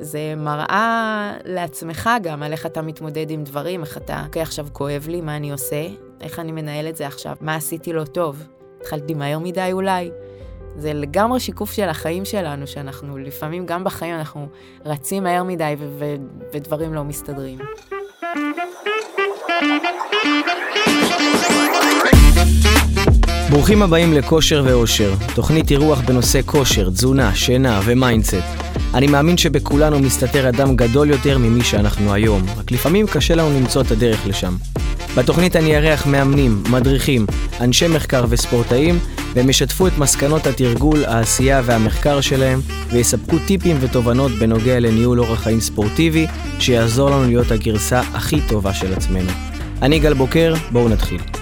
זה מראה לעצמך גם על איך אתה מתמודד עם דברים, איך אתה, אוקיי, עכשיו כואב לי, מה אני עושה, איך אני מנהל את זה עכשיו, מה עשיתי לא טוב, התחלתי מהר מדי אולי. זה לגמרי שיקוף של החיים שלנו, שאנחנו לפעמים גם בחיים אנחנו רצים מהר מדי ו- ו- ודברים לא מסתדרים. ברוכים הבאים לכושר ואושר, תוכנית אירוח בנושא כושר, תזונה, שינה ו mindset. אני מאמין שבכולנו מסתתר אדם גדול יותר ממי שאנחנו היום, רק לפעמים קשה לנו למצוא את הדרך לשם. בתוכנית אני אארח מאמנים, מדריכים, אנשי מחקר וספורטאים, והם ישתפו את מסקנות התרגול, העשייה והמחקר שלהם, ויספקו טיפים ותובנות בנוגע לניהול אורח חיים ספורטיבי, שיעזור לנו להיות הגרסה הכי טובה של עצמנו. אני גל בוקר, בואו נתחיל.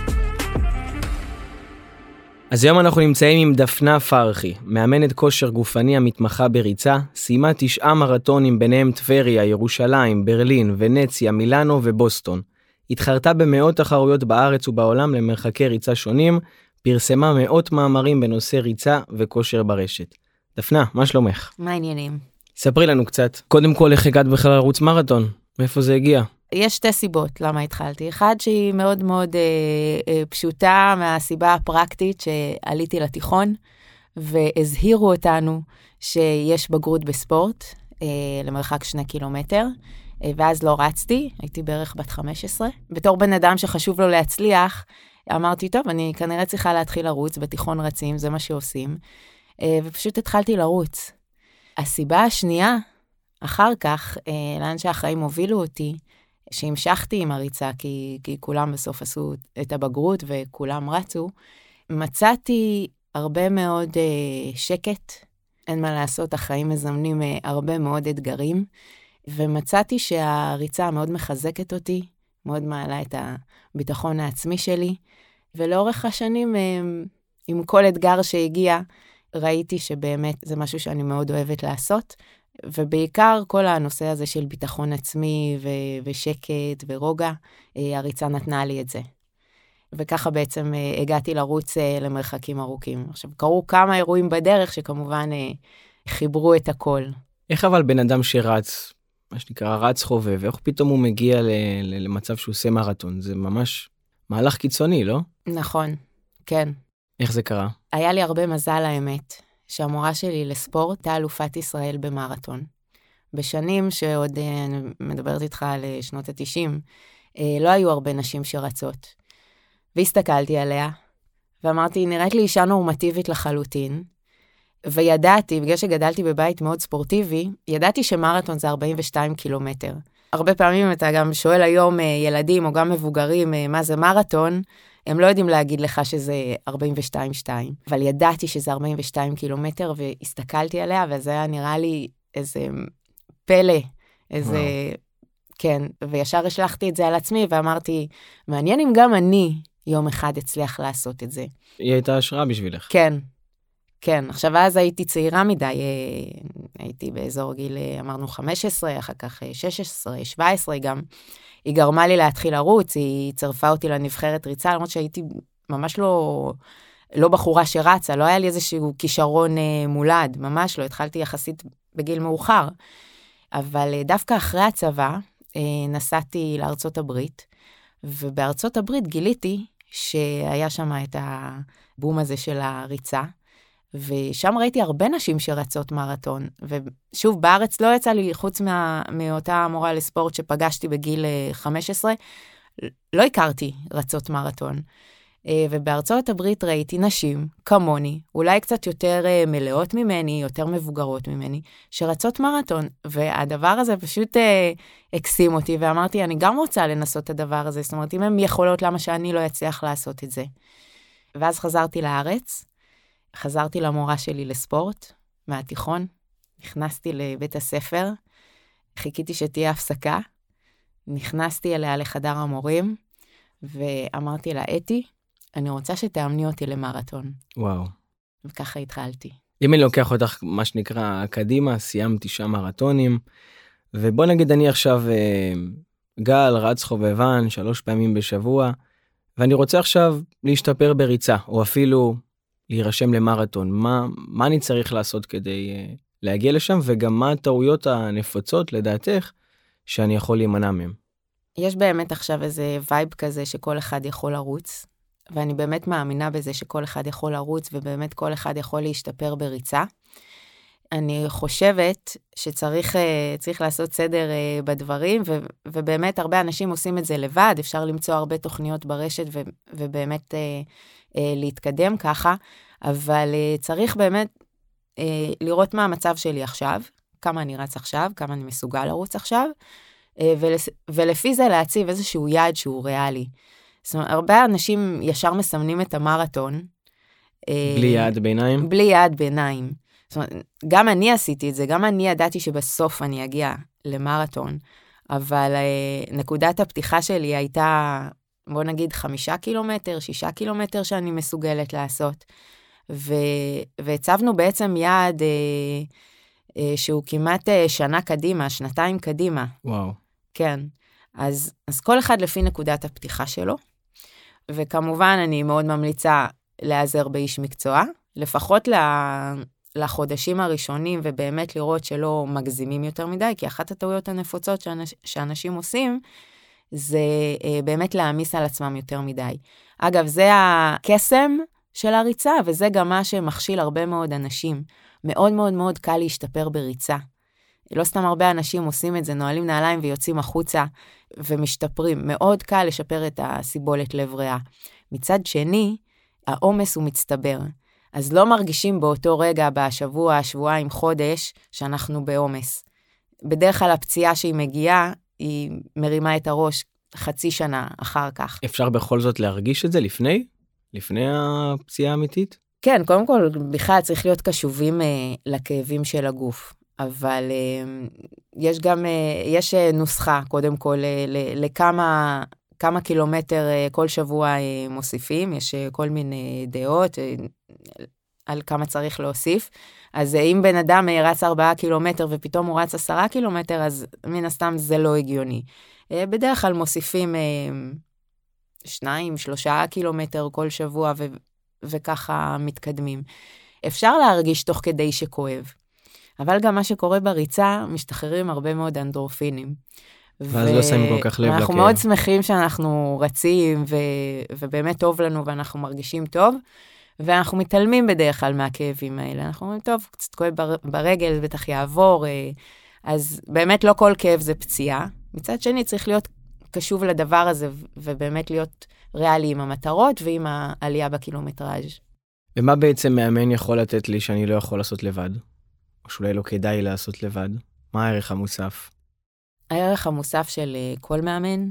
אז היום אנחנו נמצאים עם דפנה פרחי, מאמנת כושר גופני המתמחה בריצה, סיימה תשעה מרתונים ביניהם טבריה, ירושלים, ברלין, ונציה, מילאנו ובוסטון. התחרתה במאות תחרויות בארץ ובעולם למרחקי ריצה שונים, פרסמה מאות מאמרים בנושא ריצה וכושר ברשת. דפנה, מה שלומך? מה העניינים? ספרי לנו קצת. קודם כל, איך הגעת בכלל לרוץ מרתון? מאיפה זה הגיע? יש שתי סיבות למה התחלתי. אחד שהיא מאוד מאוד אה, אה, פשוטה מהסיבה הפרקטית שעליתי לתיכון והזהירו אותנו שיש בגרות בספורט אה, למרחק שני קילומטר. אה, ואז לא רצתי, הייתי בערך בת 15. בתור בן אדם שחשוב לו להצליח, אמרתי, טוב, אני כנראה צריכה להתחיל לרוץ, בתיכון רצים, זה מה שעושים. אה, ופשוט התחלתי לרוץ. הסיבה השנייה, אחר כך, אה, לאן שהחיים הובילו אותי, שהמשכתי עם הריצה, כי, כי כולם בסוף עשו את הבגרות וכולם רצו, מצאתי הרבה מאוד uh, שקט, אין מה לעשות, החיים מזמנים uh, הרבה מאוד אתגרים, ומצאתי שהריצה מאוד מחזקת אותי, מאוד מעלה את הביטחון העצמי שלי, ולאורך השנים, uh, עם כל אתגר שהגיע, ראיתי שבאמת זה משהו שאני מאוד אוהבת לעשות, ובעיקר כל הנושא הזה של ביטחון עצמי ו- ושקט ורוגע, אה, הריצה נתנה לי את זה. וככה בעצם אה, הגעתי לרוץ אה, למרחקים ארוכים. עכשיו, קרו כמה אירועים בדרך שכמובן חיברו את הכל. איך אבל בן אדם שרץ, מה שנקרא רץ חובב, איך פתאום הוא מגיע ל- ל- למצב שהוא עושה מרתון? זה ממש מהלך קיצוני, לא? נכון, כן. איך זה קרה? היה לי הרבה מזל האמת. שהמורה שלי לספורט הייתה אלופת ישראל במרתון. בשנים שעוד, אה, אני מדברת איתך על אה, שנות ה-90, אה, לא היו הרבה נשים שרצות. והסתכלתי עליה, ואמרתי, היא נראית לי אישה נורמטיבית לחלוטין, וידעתי, בגלל שגדלתי בבית מאוד ספורטיבי, ידעתי שמרתון זה 42 קילומטר. הרבה פעמים אתה גם שואל היום ילדים או גם מבוגרים מה זה מרתון, הם לא יודעים להגיד לך שזה 42-2, אבל ידעתי שזה 42 קילומטר, והסתכלתי עליה, וזה היה נראה לי איזה פלא, איזה... וואו. כן, וישר השלכתי את זה על עצמי, ואמרתי, מעניין אם גם אני יום אחד אצליח לעשות את זה. היא הייתה השראה בשבילך. כן, כן. עכשיו, אז הייתי צעירה מדי, אה, הייתי באזור גיל, אה, אמרנו 15, אחר כך 16, אה, 17 גם. היא גרמה לי להתחיל לרוץ, היא צירפה אותי לנבחרת ריצה, למרות שהייתי ממש לא, לא בחורה שרצה, לא היה לי איזשהו כישרון מולד, ממש לא, התחלתי יחסית בגיל מאוחר. אבל דווקא אחרי הצבא נסעתי לארצות הברית, ובארצות הברית גיליתי שהיה שם את הבום הזה של הריצה. ושם ראיתי הרבה נשים שרצות מרתון. ושוב, בארץ לא יצא לי, חוץ מה, מאותה מורה לספורט שפגשתי בגיל 15, אה, לא הכרתי רצות מרתון. אה, ובארצות הברית ראיתי נשים כמוני, אולי קצת יותר אה, מלאות ממני, יותר מבוגרות ממני, שרצות מרתון. והדבר הזה פשוט אה, הקסים אותי, ואמרתי, אני גם רוצה לנסות את הדבר הזה. זאת אומרת, אם הן יכולות, למה שאני לא אצליח לעשות את זה? ואז חזרתי לארץ, חזרתי למורה שלי לספורט מהתיכון, נכנסתי לבית הספר, חיכיתי שתהיה הפסקה, נכנסתי אליה לחדר המורים, ואמרתי לה, אתי, אני רוצה שתאמני אותי למרתון. וואו. וככה התחלתי. אם אני לוקח אותך, מה שנקרא, קדימה, סיימת תשעה מרתונים, ובוא נגיד אני עכשיו אה, גל, רץ חובבן, שלוש פעמים בשבוע, ואני רוצה עכשיו להשתפר בריצה, או אפילו להירשם למרתון, מה, מה אני צריך לעשות כדי uh, להגיע לשם, וגם מה הטעויות הנפוצות לדעתך שאני יכול להימנע מהן. יש באמת עכשיו איזה וייב כזה שכל אחד יכול לרוץ, ואני באמת מאמינה בזה שכל אחד יכול לרוץ, ובאמת כל אחד יכול להשתפר בריצה. אני חושבת שצריך uh, לעשות סדר uh, בדברים, ו, ובאמת הרבה אנשים עושים את זה לבד, אפשר למצוא הרבה תוכניות ברשת ו, ובאמת uh, להתקדם ככה, אבל צריך באמת לראות מה המצב שלי עכשיו, כמה אני רץ עכשיו, כמה אני מסוגל לרוץ עכשיו, ולפי זה להציב איזשהו יעד שהוא ריאלי. זאת אומרת, הרבה אנשים ישר מסמנים את המרתון. בלי יעד ביניים? בלי יעד ביניים. זאת אומרת, גם אני עשיתי את זה, גם אני ידעתי שבסוף אני אגיע למרתון, אבל uh, נקודת הפתיחה שלי הייתה, בוא נגיד, חמישה קילומטר, שישה קילומטר שאני מסוגלת לעשות. ו, והצבנו בעצם יעד uh, uh, שהוא כמעט uh, שנה קדימה, שנתיים קדימה. וואו. כן. אז, אז כל אחד לפי נקודת הפתיחה שלו. וכמובן, אני מאוד ממליצה להיעזר באיש מקצוע, לפחות לחודשים הראשונים ובאמת לראות שלא מגזימים יותר מדי, כי אחת הטעויות הנפוצות שאנש, שאנשים עושים, זה אה, באמת להעמיס על עצמם יותר מדי. אגב, זה הקסם של הריצה, וזה גם מה שמכשיל הרבה מאוד אנשים. מאוד מאוד מאוד קל להשתפר בריצה. לא סתם הרבה אנשים עושים את זה, נועלים נעליים ויוצאים החוצה ומשתפרים. מאוד קל לשפר את הסיבולת לב ריאה. מצד שני, העומס הוא מצטבר. אז לא מרגישים באותו רגע, בשבוע, שבועיים, חודש, שאנחנו בעומס. בדרך כלל הפציעה שהיא מגיעה, היא מרימה את הראש חצי שנה אחר כך. אפשר בכל זאת להרגיש את זה לפני? לפני הפציעה האמיתית? כן, קודם כל, בכלל צריך להיות קשובים אה, לכאבים של הגוף. אבל אה, יש גם, אה, יש אה, נוסחה, קודם כל, אה, לכמה כמה קילומטר אה, כל שבוע אה, מוסיפים, יש אה, כל מיני דעות על כמה צריך להוסיף. אז אם בן אדם רץ 4 קילומטר ופתאום הוא רץ 10 קילומטר, אז מן הסתם זה לא הגיוני. בדרך כלל מוסיפים 2, 3 קילומטר כל שבוע ו- וככה מתקדמים. אפשר להרגיש תוך כדי שכואב, אבל גם מה שקורה בריצה, משתחררים הרבה מאוד אנדרופינים. ואז ו... לא שמים כל כך לב לכאב. אנחנו מאוד שמחים שאנחנו רצים, ו... ובאמת טוב לנו ואנחנו מרגישים טוב, ואנחנו מתעלמים בדרך כלל מהכאבים האלה. אנחנו אומרים, טוב, קצת כואב בר... ברגל, בטח יעבור, אה, אז באמת לא כל כאב זה פציעה. מצד שני, צריך להיות קשוב לדבר הזה, ובאמת להיות ריאלי עם המטרות ועם העלייה בקילומטראז'. ומה בעצם מאמן יכול לתת לי שאני לא יכול לעשות לבד? או שאולי לא כדאי לעשות לבד? מה הערך המוסף? הערך המוסף של אה, כל מאמן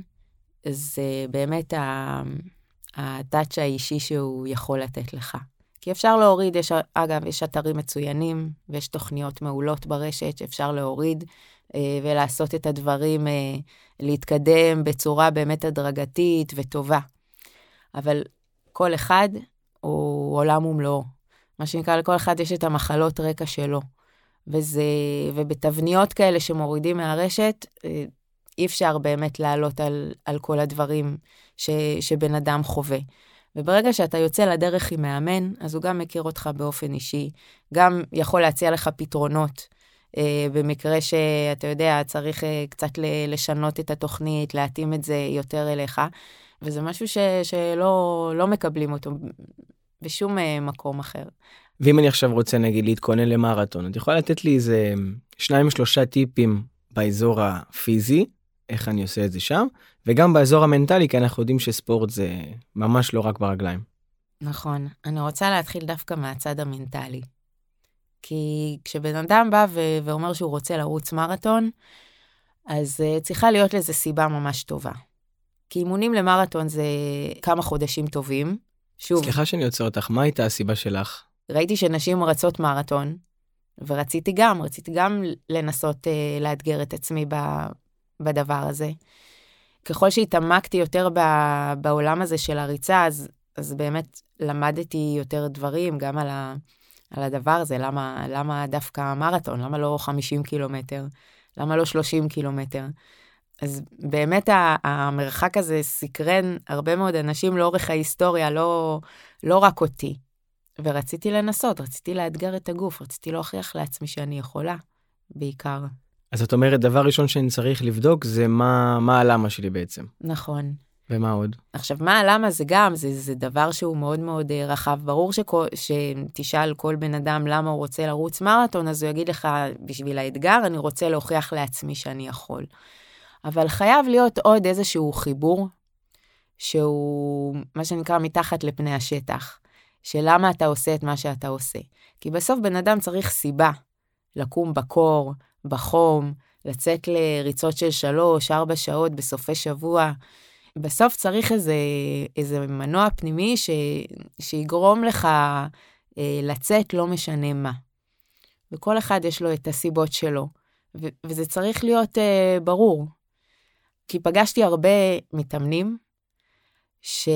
זה באמת הטאצ' האישי שהוא יכול לתת לך. כי אפשר להוריד, יש, אגב, יש אתרים מצוינים ויש תוכניות מעולות ברשת שאפשר להוריד אה, ולעשות את הדברים, אה, להתקדם בצורה באמת הדרגתית וטובה. אבל כל אחד הוא עולם ומלואו. מה שנקרא, לכל אחד יש את המחלות רקע שלו. וזה, ובתבניות כאלה שמורידים מהרשת, אה, אי אפשר באמת לעלות על, על כל הדברים ש, שבן אדם חווה. וברגע שאתה יוצא לדרך עם מאמן, אז הוא גם מכיר אותך באופן אישי, גם יכול להציע לך פתרונות. אה, במקרה שאתה יודע, צריך אה, קצת לשנות את התוכנית, להתאים את זה יותר אליך, וזה משהו ש, שלא לא מקבלים אותו בשום אה, מקום אחר. ואם אני עכשיו רוצה נגיד להתכונן למרתון, את יכולה לתת לי איזה שניים שלושה טיפים באזור הפיזי, איך אני עושה את זה שם, וגם באזור המנטלי, כי אנחנו יודעים שספורט זה ממש לא רק ברגליים. נכון. אני רוצה להתחיל דווקא מהצד המנטלי. כי כשבן אדם בא ו- ואומר שהוא רוצה לרוץ מרתון, אז uh, צריכה להיות לזה סיבה ממש טובה. כי אימונים למרתון זה כמה חודשים טובים. שוב... סליחה שאני עוצר אותך, מה הייתה הסיבה שלך? ראיתי שנשים רצות מרתון, ורציתי גם, רציתי גם לנסות uh, לאתגר את עצמי ב, בדבר הזה. ככל שהתעמקתי יותר ב, בעולם הזה של הריצה, אז, אז באמת למדתי יותר דברים, גם על, ה, על הדבר הזה, למה, למה דווקא מרתון, למה לא 50 קילומטר, למה לא 30 קילומטר. אז באמת המרחק הזה סקרן הרבה מאוד אנשים לאורך ההיסטוריה, לא, לא רק אותי. ורציתי לנסות, רציתי לאתגר את הגוף, רציתי להוכיח לעצמי שאני יכולה, בעיקר. אז את אומרת, דבר ראשון שאני צריך לבדוק זה מה, מה הלמה שלי בעצם. נכון. ומה עוד? עכשיו, מה הלמה זה גם, זה, זה דבר שהוא מאוד מאוד אה, רחב. ברור שכל, שתשאל כל בן אדם למה הוא רוצה לרוץ מרתון, אז הוא יגיד לך, בשביל האתגר, אני רוצה להוכיח לעצמי שאני יכול. אבל חייב להיות עוד איזשהו חיבור, שהוא מה שנקרא מתחת לפני השטח, של למה אתה עושה את מה שאתה עושה. כי בסוף בן אדם צריך סיבה לקום בקור, בחום, לצאת לריצות של שלוש, ארבע שעות בסופי שבוע. בסוף צריך איזה, איזה מנוע פנימי ש, שיגרום לך אה, לצאת לא משנה מה. וכל אחד יש לו את הסיבות שלו, ו, וזה צריך להיות אה, ברור. כי פגשתי הרבה מתאמנים ש...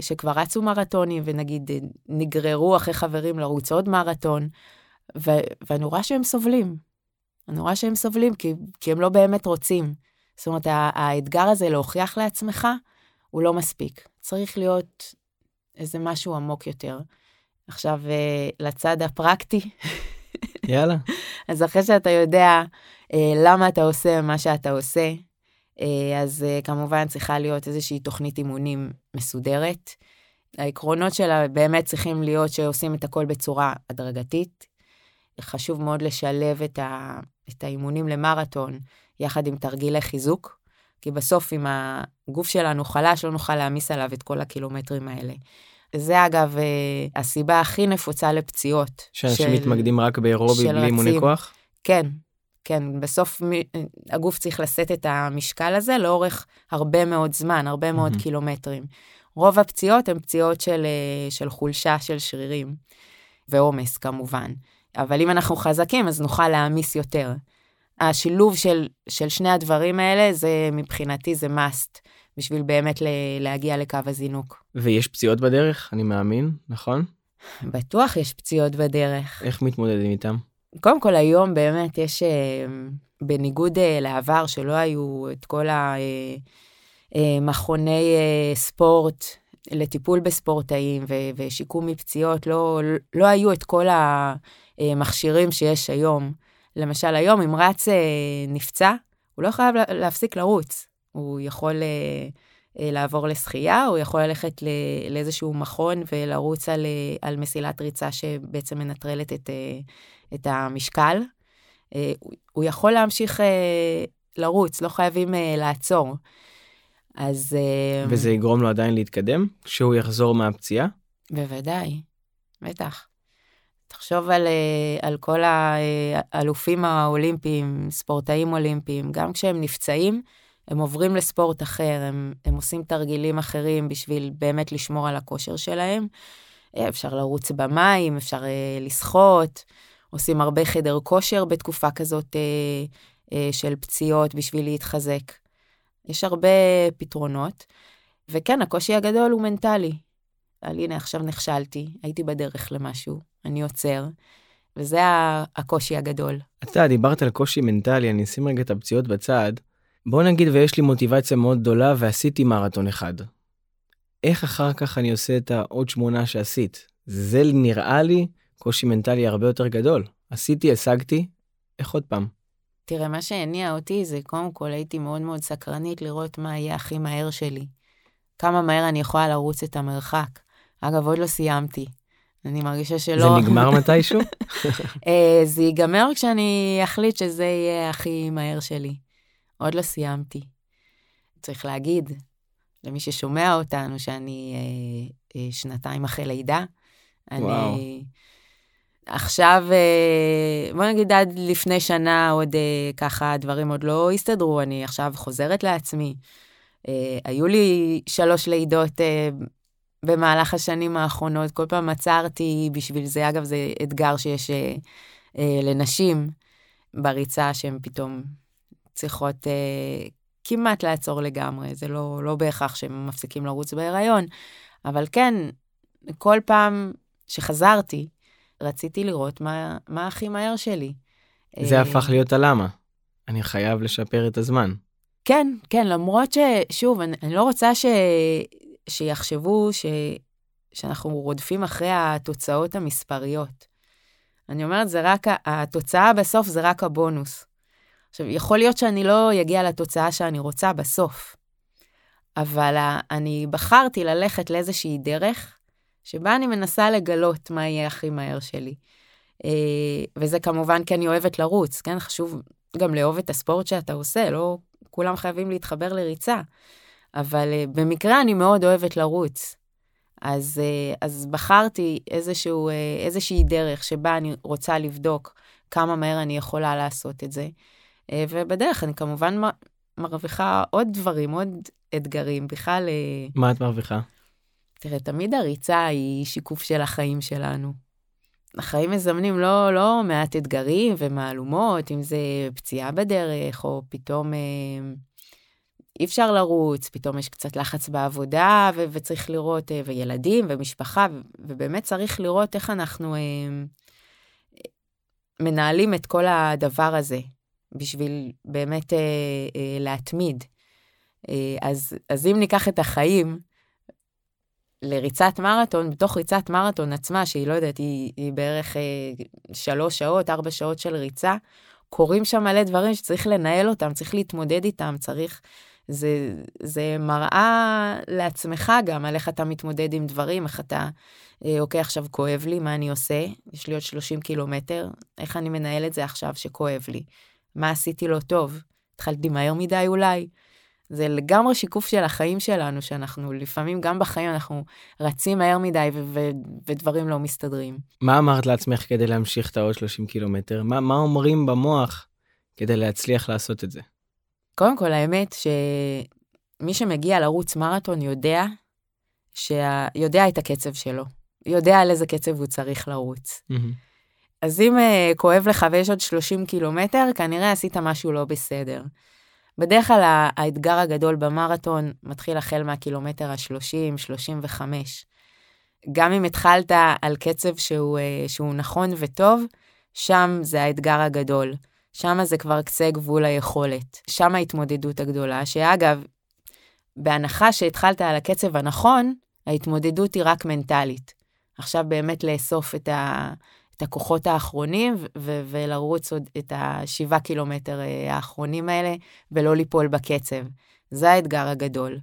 שכבר רצו מרתונים ונגיד נגררו אחרי חברים לרוץ עוד מרתון, ו... ואני רואה שהם סובלים. אני רואה שהם סובלים כי, כי הם לא באמת רוצים. זאת אומרת, האתגר הזה להוכיח לעצמך, הוא לא מספיק. צריך להיות איזה משהו עמוק יותר. עכשיו, אה, לצד הפרקטי. יאללה. אז אחרי שאתה יודע אה, למה אתה עושה מה שאתה עושה, אה, אז כמובן צריכה להיות איזושהי תוכנית אימונים מסודרת. העקרונות שלה באמת צריכים להיות שעושים את הכל בצורה הדרגתית. חשוב מאוד לשלב את, ה, את האימונים למרתון יחד עם תרגילי חיזוק, כי בסוף אם הגוף שלנו חלש, לא נוכל להעמיס עליו את כל הקילומטרים האלה. זה אגב אה, הסיבה הכי נפוצה לפציעות. שאנשים מתמקדים רק באירובי בלי אימוני כוח? כן, כן, בסוף הגוף צריך לשאת את המשקל הזה לאורך הרבה מאוד זמן, הרבה מאוד mm-hmm. קילומטרים. רוב הפציעות הן פציעות של, אה, של חולשה של שרירים, ועומס כמובן. אבל אם אנחנו חזקים, אז נוכל להעמיס יותר. השילוב של, של שני הדברים האלה, זה מבחינתי זה must, בשביל באמת להגיע לקו הזינוק. ויש פציעות בדרך, אני מאמין, נכון? בטוח יש פציעות בדרך. איך מתמודדים איתם? קודם כל, היום באמת יש, אה, בניגוד אה, לעבר, שלא היו את כל המכוני אה, ספורט לטיפול בספורטאים ושיקום מפציעות, לא, לא היו את כל המכשירים שיש היום. למשל, היום אם רץ אה, נפצע, הוא לא חייב להפסיק לרוץ. הוא יכול אה, אה, לעבור לשחייה, הוא יכול ללכת לאיזשהו מכון ולרוץ על, אה, על מסילת ריצה שבעצם מנטרלת את, אה, את המשקל. אה, הוא יכול להמשיך אה, לרוץ, לא חייבים אה, לעצור. אז... אה, וזה יגרום לו עדיין להתקדם כשהוא יחזור מהפציעה? בוודאי, בטח. תחשוב על, אה, על כל האלופים האולימפיים, ספורטאים אולימפיים, גם כשהם נפצעים, הם עוברים לספורט אחר, הם, הם עושים תרגילים אחרים בשביל באמת לשמור על הכושר שלהם. אה, אפשר לרוץ במים, אפשר אה, לשחות, עושים הרבה חדר כושר בתקופה כזאת של פציעות בשביל להתחזק. יש הרבה פתרונות, וכן, הקושי הגדול הוא מנטלי. על הנה, עכשיו נכשלתי, הייתי בדרך למשהו, אני עוצר, וזה הקושי הגדול. אתה דיברת על קושי מנטלי, אני אשים רגע את הפציעות בצד. בוא נגיד ויש לי מוטיבציה מאוד גדולה ועשיתי מרתון אחד. איך אחר כך אני עושה את העוד שמונה שעשית? זה נראה לי קושי מנטלי הרבה יותר גדול. עשיתי, השגתי, איך עוד פעם? תראה, מה שהניע אותי זה קודם כל הייתי מאוד מאוד סקרנית לראות מה יהיה הכי מהר שלי. כמה מהר אני יכולה לרוץ את המרחק. אגב, עוד לא סיימתי. אני מרגישה שלא... זה נגמר מתישהו? אה, זה ייגמר כשאני אחליט שזה יהיה הכי מהר שלי. עוד לא סיימתי. צריך להגיד למי ששומע אותנו שאני אה, אה, שנתיים אחרי לידה. וואו. אני עכשיו, אה, בוא נגיד עד לפני שנה עוד אה, ככה הדברים עוד לא הסתדרו, אני עכשיו חוזרת לעצמי. אה, היו לי שלוש לידות אה, במהלך השנים האחרונות, כל פעם עצרתי בשביל זה, אגב, זה אתגר שיש אה, אה, לנשים בריצה, שהן פתאום צריכות אה, כמעט לעצור לגמרי, זה לא, לא בהכרח שהם מפסיקים לרוץ בהיריון, אבל כן, כל פעם שחזרתי, רציתי לראות מה, מה הכי מהר שלי. זה אה, הפך להיות הלמה. אני חייב לשפר את הזמן. כן, כן, למרות ששוב, אני, אני לא רוצה ש, שיחשבו ש, שאנחנו רודפים אחרי התוצאות המספריות. אני אומרת, זה רק, התוצאה בסוף זה רק הבונוס. עכשיו, יכול להיות שאני לא אגיע לתוצאה שאני רוצה בסוף, אבל אני בחרתי ללכת לאיזושהי דרך שבה אני מנסה לגלות מה יהיה הכי מהר שלי. אה, וזה כמובן כי אני אוהבת לרוץ, כן? חשוב גם לאהוב את הספורט שאתה עושה, לא כולם חייבים להתחבר לריצה. אבל uh, במקרה אני מאוד אוהבת לרוץ. אז, uh, אז בחרתי איזשהו, uh, איזושהי דרך שבה אני רוצה לבדוק כמה מהר אני יכולה לעשות את זה. Uh, ובדרך אני כמובן מרוויחה עוד דברים, עוד אתגרים. בכלל... Uh, מה את מרוויחה? תראה, תמיד הריצה היא שיקוף של החיים שלנו. החיים מזמנים לא, לא מעט אתגרים ומהלומות, אם זה פציעה בדרך, או פתאום אה, אי אפשר לרוץ, פתאום יש קצת לחץ בעבודה, ו- וצריך לראות, אה, וילדים ומשפחה, ו- ובאמת צריך לראות איך אנחנו אה, מנהלים את כל הדבר הזה, בשביל באמת אה, אה, להתמיד. אה, אז, אז אם ניקח את החיים, לריצת מרתון, בתוך ריצת מרתון עצמה, שהיא לא יודעת, היא, היא בערך אה, שלוש שעות, ארבע שעות של ריצה, קורים שם מלא דברים שצריך לנהל אותם, צריך להתמודד איתם, צריך... זה, זה מראה לעצמך גם על איך אתה מתמודד עם דברים, איך אתה, אה, אוקיי, עכשיו כואב לי, מה אני עושה? יש לי עוד 30 קילומטר, איך אני מנהל את זה עכשיו שכואב לי? מה עשיתי לא טוב? התחלתי מהר מדי אולי? זה לגמרי שיקוף של החיים שלנו, שאנחנו לפעמים גם בחיים אנחנו רצים מהר מדי ו- ו- ודברים לא מסתדרים. מה אמרת לעצמך כדי להמשיך את העוד 30 קילומטר? מה, מה אומרים במוח כדי להצליח לעשות את זה? קודם כל, האמת שמי שמגיע לרוץ מרתון יודע, שה... יודע את הקצב שלו, יודע על איזה קצב הוא צריך לרוץ. Mm-hmm. אז אם uh, כואב לך ויש עוד 30 קילומטר, כנראה עשית משהו לא בסדר. בדרך כלל האתגר הגדול במרתון מתחיל החל מהקילומטר ה-30, 35. גם אם התחלת על קצב שהוא, אה, שהוא נכון וטוב, שם זה האתגר הגדול. שם זה כבר קצה גבול היכולת. שם ההתמודדות הגדולה, שאגב, בהנחה שהתחלת על הקצב הנכון, ההתמודדות היא רק מנטלית. עכשיו באמת לאסוף את, ה, את הכוחות האחרונים ו- ולרוץ עוד את השבעה קילומטר אה, האחרונים האלה ולא ליפול בקצב. זה האתגר הגדול.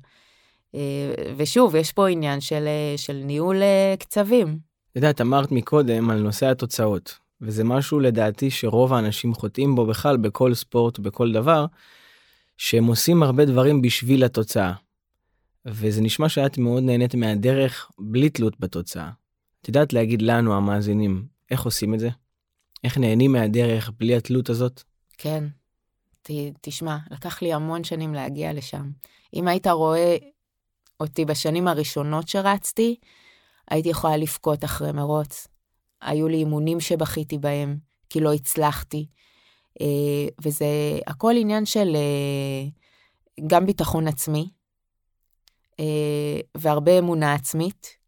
אה, ושוב, יש פה עניין של, אה, של ניהול קצבים. את יודעת, אמרת מקודם על נושא התוצאות, וזה משהו לדעתי שרוב האנשים חוטאים בו בכלל, בכל ספורט, בכל דבר, שהם עושים הרבה דברים בשביל התוצאה. וזה נשמע שאת מאוד נהנית מהדרך בלי תלות בתוצאה. את יודעת להגיד לנו, המאזינים, איך עושים את זה? איך נהנים מהדרך בלי התלות הזאת? כן. ת, תשמע, לקח לי המון שנים להגיע לשם. אם היית רואה אותי בשנים הראשונות שרצתי, הייתי יכולה לבכות אחרי מרוץ. היו לי אימונים שבכיתי בהם, כי לא הצלחתי. אה, וזה הכל עניין של אה, גם ביטחון עצמי, אה, והרבה אמונה עצמית,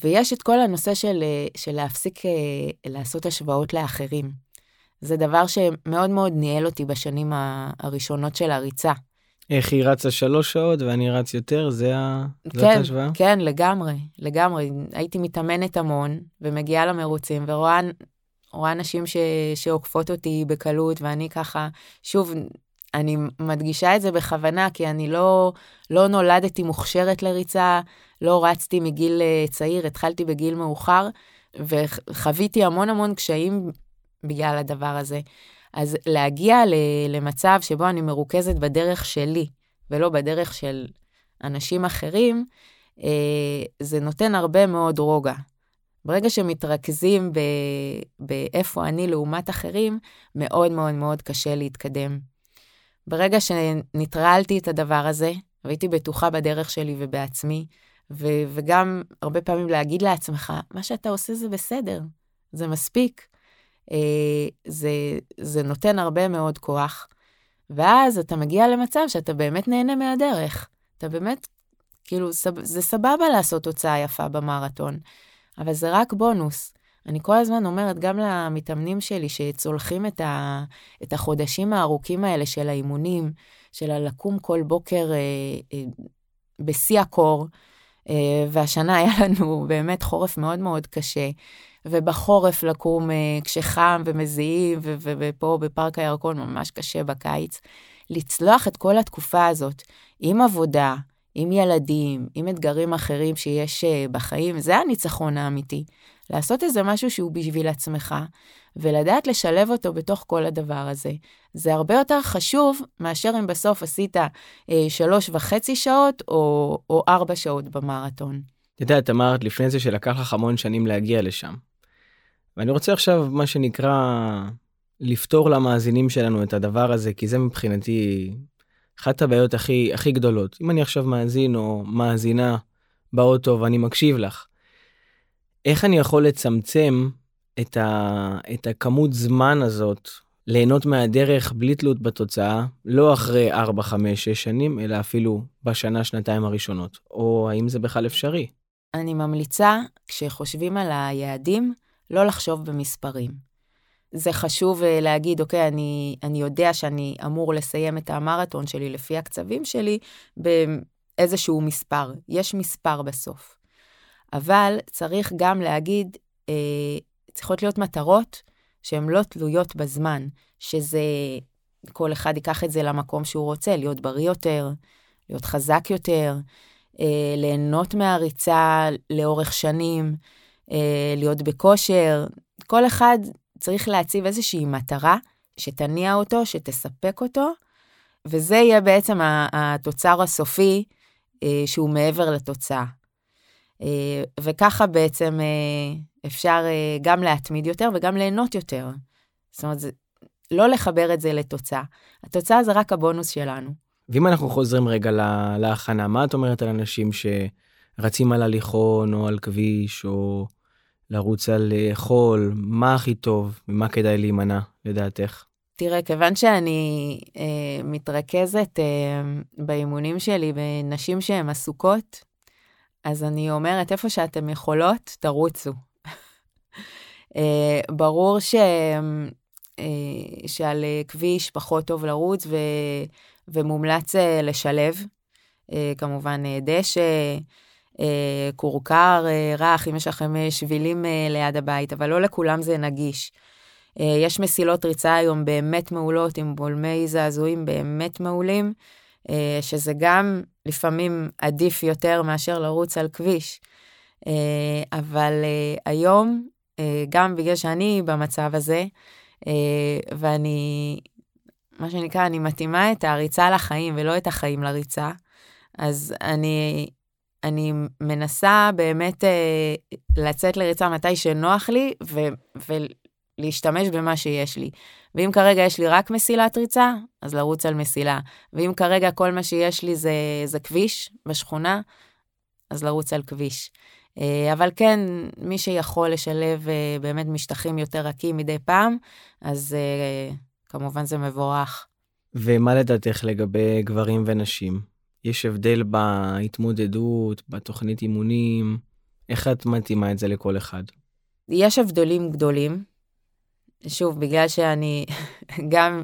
ויש את כל הנושא של, של להפסיק לעשות השוואות לאחרים. זה דבר שמאוד מאוד ניהל אותי בשנים הראשונות של הריצה. איך היא רצה שלוש שעות ואני רץ יותר, זה ה... כן, השוואה? כן, לגמרי, לגמרי. הייתי מתאמנת המון ומגיעה למרוצים ורואה רואה נשים ש, שעוקפות אותי בקלות ואני ככה, שוב, אני מדגישה את זה בכוונה, כי אני לא, לא נולדתי מוכשרת לריצה, לא רצתי מגיל אה, צעיר, התחלתי בגיל מאוחר, וחוויתי המון המון קשיים בגלל הדבר הזה. אז להגיע למצב שבו אני מרוכזת בדרך שלי, ולא בדרך של אנשים אחרים, אה, זה נותן הרבה מאוד רוגע. ברגע שמתרכזים באיפה אני לעומת אחרים, מאוד מאוד מאוד קשה להתקדם. ברגע שנטרלתי את הדבר הזה, והייתי בטוחה בדרך שלי ובעצמי, ו- וגם הרבה פעמים להגיד לעצמך, מה שאתה עושה זה בסדר, זה מספיק. אה, זה, זה נותן הרבה מאוד כוח, ואז אתה מגיע למצב שאתה באמת נהנה מהדרך. אתה באמת, כאילו, סב, זה סבבה לעשות תוצאה יפה במרתון, אבל זה רק בונוס. אני כל הזמן אומרת גם למתאמנים שלי שצולחים את, ה, את החודשים הארוכים האלה של האימונים, של הלקום כל בוקר אה, אה, בשיא הקור, והשנה היה לנו באמת חורף מאוד מאוד קשה. ובחורף לקום כשחם ומזיעים, ופה בפארק הירקון ממש קשה בקיץ. לצלוח את כל התקופה הזאת עם עבודה, עם ילדים, עם אתגרים אחרים שיש בחיים, זה הניצחון האמיתי. לעשות איזה משהו שהוא בשביל עצמך, ולדעת לשלב אותו בתוך כל הדבר הזה. זה הרבה יותר חשוב מאשר אם בסוף עשית אה, שלוש וחצי שעות או, או ארבע שעות במרתון. את יודעת, אמרת לפני זה שלקח לך המון שנים להגיע לשם. ואני רוצה עכשיו, מה שנקרא, לפתור למאזינים שלנו את הדבר הזה, כי זה מבחינתי אחת הבעיות הכי, הכי גדולות. אם אני עכשיו מאזין או מאזינה באוטו ואני מקשיב לך, איך אני יכול לצמצם את, ה, את הכמות זמן הזאת, ליהנות מהדרך בלי תלות בתוצאה, לא אחרי 4, 5, 6 שנים, אלא אפילו בשנה, שנתיים הראשונות? או האם זה בכלל אפשרי? אני ממליצה, כשחושבים על היעדים, לא לחשוב במספרים. זה חשוב uh, להגיד, אוקיי, אני, אני יודע שאני אמור לסיים את המרתון שלי לפי הקצבים שלי באיזשהו מספר. יש מספר בסוף. אבל צריך גם להגיד, אה, צריכות להיות מטרות שהן לא תלויות בזמן, שזה, כל אחד ייקח את זה למקום שהוא רוצה, להיות בריא יותר, להיות חזק יותר, אה, ליהנות מהריצה לאורך שנים, אה, להיות בכושר. כל אחד צריך להציב איזושהי מטרה שתניע אותו, שתספק אותו, וזה יהיה בעצם התוצר הסופי אה, שהוא מעבר לתוצאה. אה, וככה בעצם אה, אפשר אה, גם להתמיד יותר וגם ליהנות יותר. זאת אומרת, לא לחבר את זה לתוצאה. התוצאה זה רק הבונוס שלנו. ואם אנחנו חוזרים רגע להכנה, מה את אומרת על אנשים שרצים על הליכון או על כביש או לרוץ על חול, מה הכי טוב, ממה כדאי להימנע לדעתך? תראה, כיוון שאני אה, מתרכזת אה, באימונים שלי בנשים שהן עסוקות, אז אני אומרת, איפה שאתם יכולות, תרוצו. אה, ברור ש... אה, שעל כביש פחות טוב לרוץ ו... ומומלץ אה, לשלב, כמובן דשא, כורכר רך, אם יש לכם שבילים ליד הבית, אבל לא לכולם זה נגיש. יש מסילות ריצה היום באמת מעולות, עם בולמי זעזועים באמת מעולים. אה, שזה גם לפעמים עדיף יותר מאשר לרוץ על כביש. אה, אבל אה, היום, גם בגלל שאני במצב הזה, ואני, מה שנקרא, אני מתאימה את הריצה לחיים ולא את החיים לריצה, אז אני, אני מנסה באמת לצאת לריצה מתי שנוח לי, ו, ולהשתמש במה שיש לי. ואם כרגע יש לי רק מסילת ריצה, אז לרוץ על מסילה. ואם כרגע כל מה שיש לי זה, זה כביש בשכונה, אז לרוץ על כביש. אה, אבל כן, מי שיכול לשלב אה, באמת משטחים יותר רכים מדי פעם, אז אה, כמובן זה מבורך. ומה לדעתך לגבי גברים ונשים? יש הבדל בהתמודדות, בתוכנית אימונים? איך את מתאימה את זה לכל אחד? יש הבדלים גדולים. שוב, בגלל שאני גם,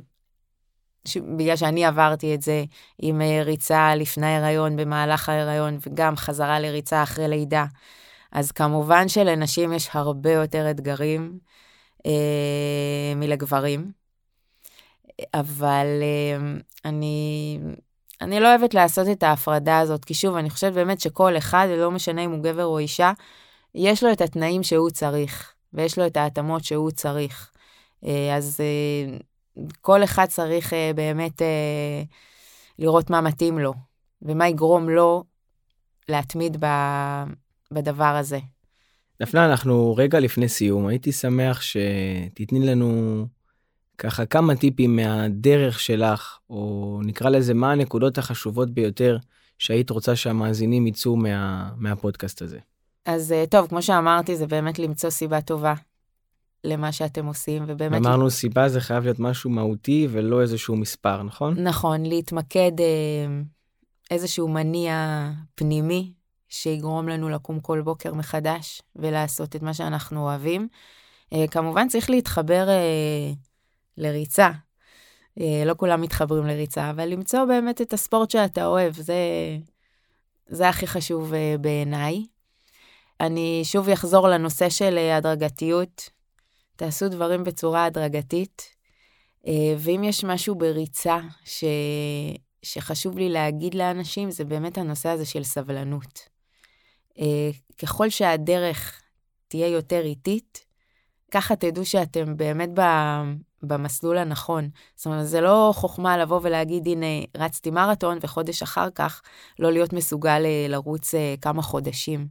ש... בגלל שאני עברתי את זה עם אה, ריצה לפני הריון, במהלך ההיריון, וגם חזרה לריצה אחרי לידה, אז כמובן שלנשים יש הרבה יותר אתגרים אה, מלגברים. אבל אה, אני, אני לא אוהבת לעשות את ההפרדה הזאת, כי שוב, אני חושבת באמת שכל אחד, לא משנה אם הוא גבר או אישה, יש לו את התנאים שהוא צריך, ויש לו את ההתאמות שהוא צריך. אה, אז אה, כל אחד צריך אה, באמת לראות מה מתאים לו, ומה יגרום לו להתמיד בדבר הזה. דפנה, אנחנו רגע לפני סיום, הייתי שמח שתתני לנו ככה כמה טיפים מהדרך שלך, או נקרא לזה מה הנקודות החשובות ביותר שהיית רוצה שהמאזינים יצאו מה, מהפודקאסט הזה. אז טוב, כמו שאמרתי, זה באמת למצוא סיבה טובה למה שאתם עושים, ובאמת... אמרנו סיבה זה חייב להיות משהו מהותי ולא איזשהו מספר, נכון? נכון, להתמקד אה, איזשהו מניע פנימי שיגרום לנו לקום כל בוקר מחדש ולעשות את מה שאנחנו אוהבים. אה, כמובן צריך להתחבר אה, לריצה. לא כולם מתחברים לריצה, אבל למצוא באמת את הספורט שאתה אוהב, זה, זה הכי חשוב uh, בעיניי. אני שוב אחזור לנושא של uh, הדרגתיות. תעשו דברים בצורה הדרגתית, ואם יש משהו בריצה ש... שחשוב לי להגיד לאנשים, זה באמת הנושא הזה של סבלנות. ככל שהדרך תהיה יותר איטית, ככה תדעו שאתם באמת במסלול הנכון. זאת אומרת, זה לא חוכמה לבוא ולהגיד, הנה, רצתי מרתון, וחודש אחר כך לא להיות מסוגל אה, לרוץ אה, כמה חודשים.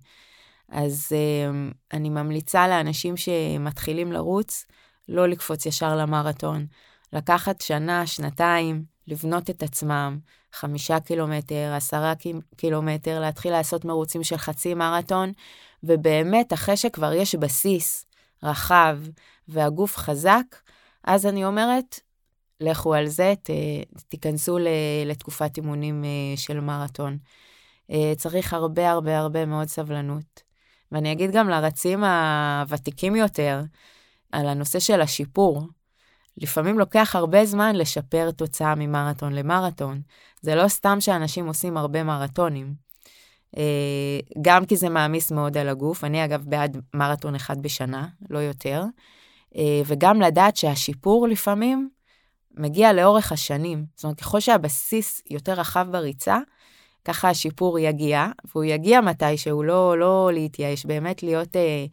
אז אה, אני ממליצה לאנשים שמתחילים לרוץ, לא לקפוץ ישר למרתון. לקחת שנה, שנתיים, לבנות את עצמם, חמישה קילומטר, עשרה קילומטר, להתחיל לעשות מרוצים של חצי מרתון, ובאמת, אחרי שכבר יש בסיס רחב והגוף חזק, אז אני אומרת, לכו על זה, ת, תיכנסו לתקופת אימונים אה, של מרתון. אה, צריך הרבה הרבה הרבה מאוד סבלנות. ואני אגיד גם לרצים הוותיקים יותר, על הנושא של השיפור. לפעמים לוקח הרבה זמן לשפר תוצאה ממרתון למרתון. זה לא סתם שאנשים עושים הרבה מרתונים. אה, גם כי זה מעמיס מאוד על הגוף, אני אגב בעד מרתון אחד בשנה, לא יותר. אה, וגם לדעת שהשיפור לפעמים מגיע לאורך השנים. זאת אומרת, ככל שהבסיס יותר רחב בריצה, ככה השיפור יגיע, והוא יגיע מתישהו, לא, לא להתייאש, באמת להיות אה,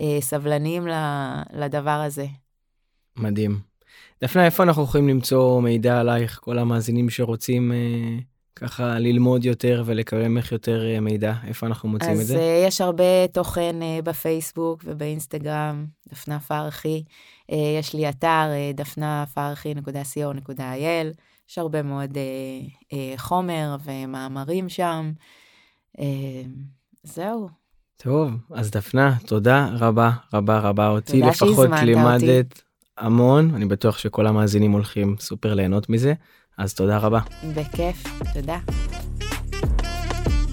אה, סבלניים לדבר הזה. מדהים. דפנה, איפה אנחנו יכולים למצוא מידע עלייך, כל המאזינים שרוצים אה, ככה ללמוד יותר ולקבל ממך יותר אה, מידע, איפה אנחנו מוצאים את זה? אז אה, יש הרבה תוכן uh, בפייסבוק ובאינסטגרם, דפנה פרחי. יש לי אתר uh, דפנפרחי.co.il, יש הרבה מאוד חומר ומאמרים שם. זהו. טוב, אז דפנה, תודה רבה רבה רבה אותי לפחות לימדת אותי. המון, אני בטוח שכל המאזינים הולכים סופר ליהנות מזה. אז תודה רבה. בכיף, תודה.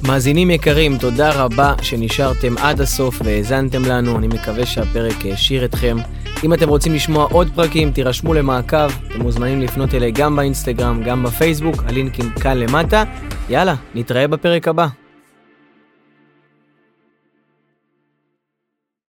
מאזינים יקרים, תודה רבה שנשארתם עד הסוף והאזנתם לנו, אני מקווה שהפרק העשיר אתכם. אם אתם רוצים לשמוע עוד פרקים, תירשמו למעקב, אתם מוזמנים לפנות אליי גם באינסטגרם, גם בפייסבוק, הלינקים כאן למטה. יאללה, נתראה בפרק הבא.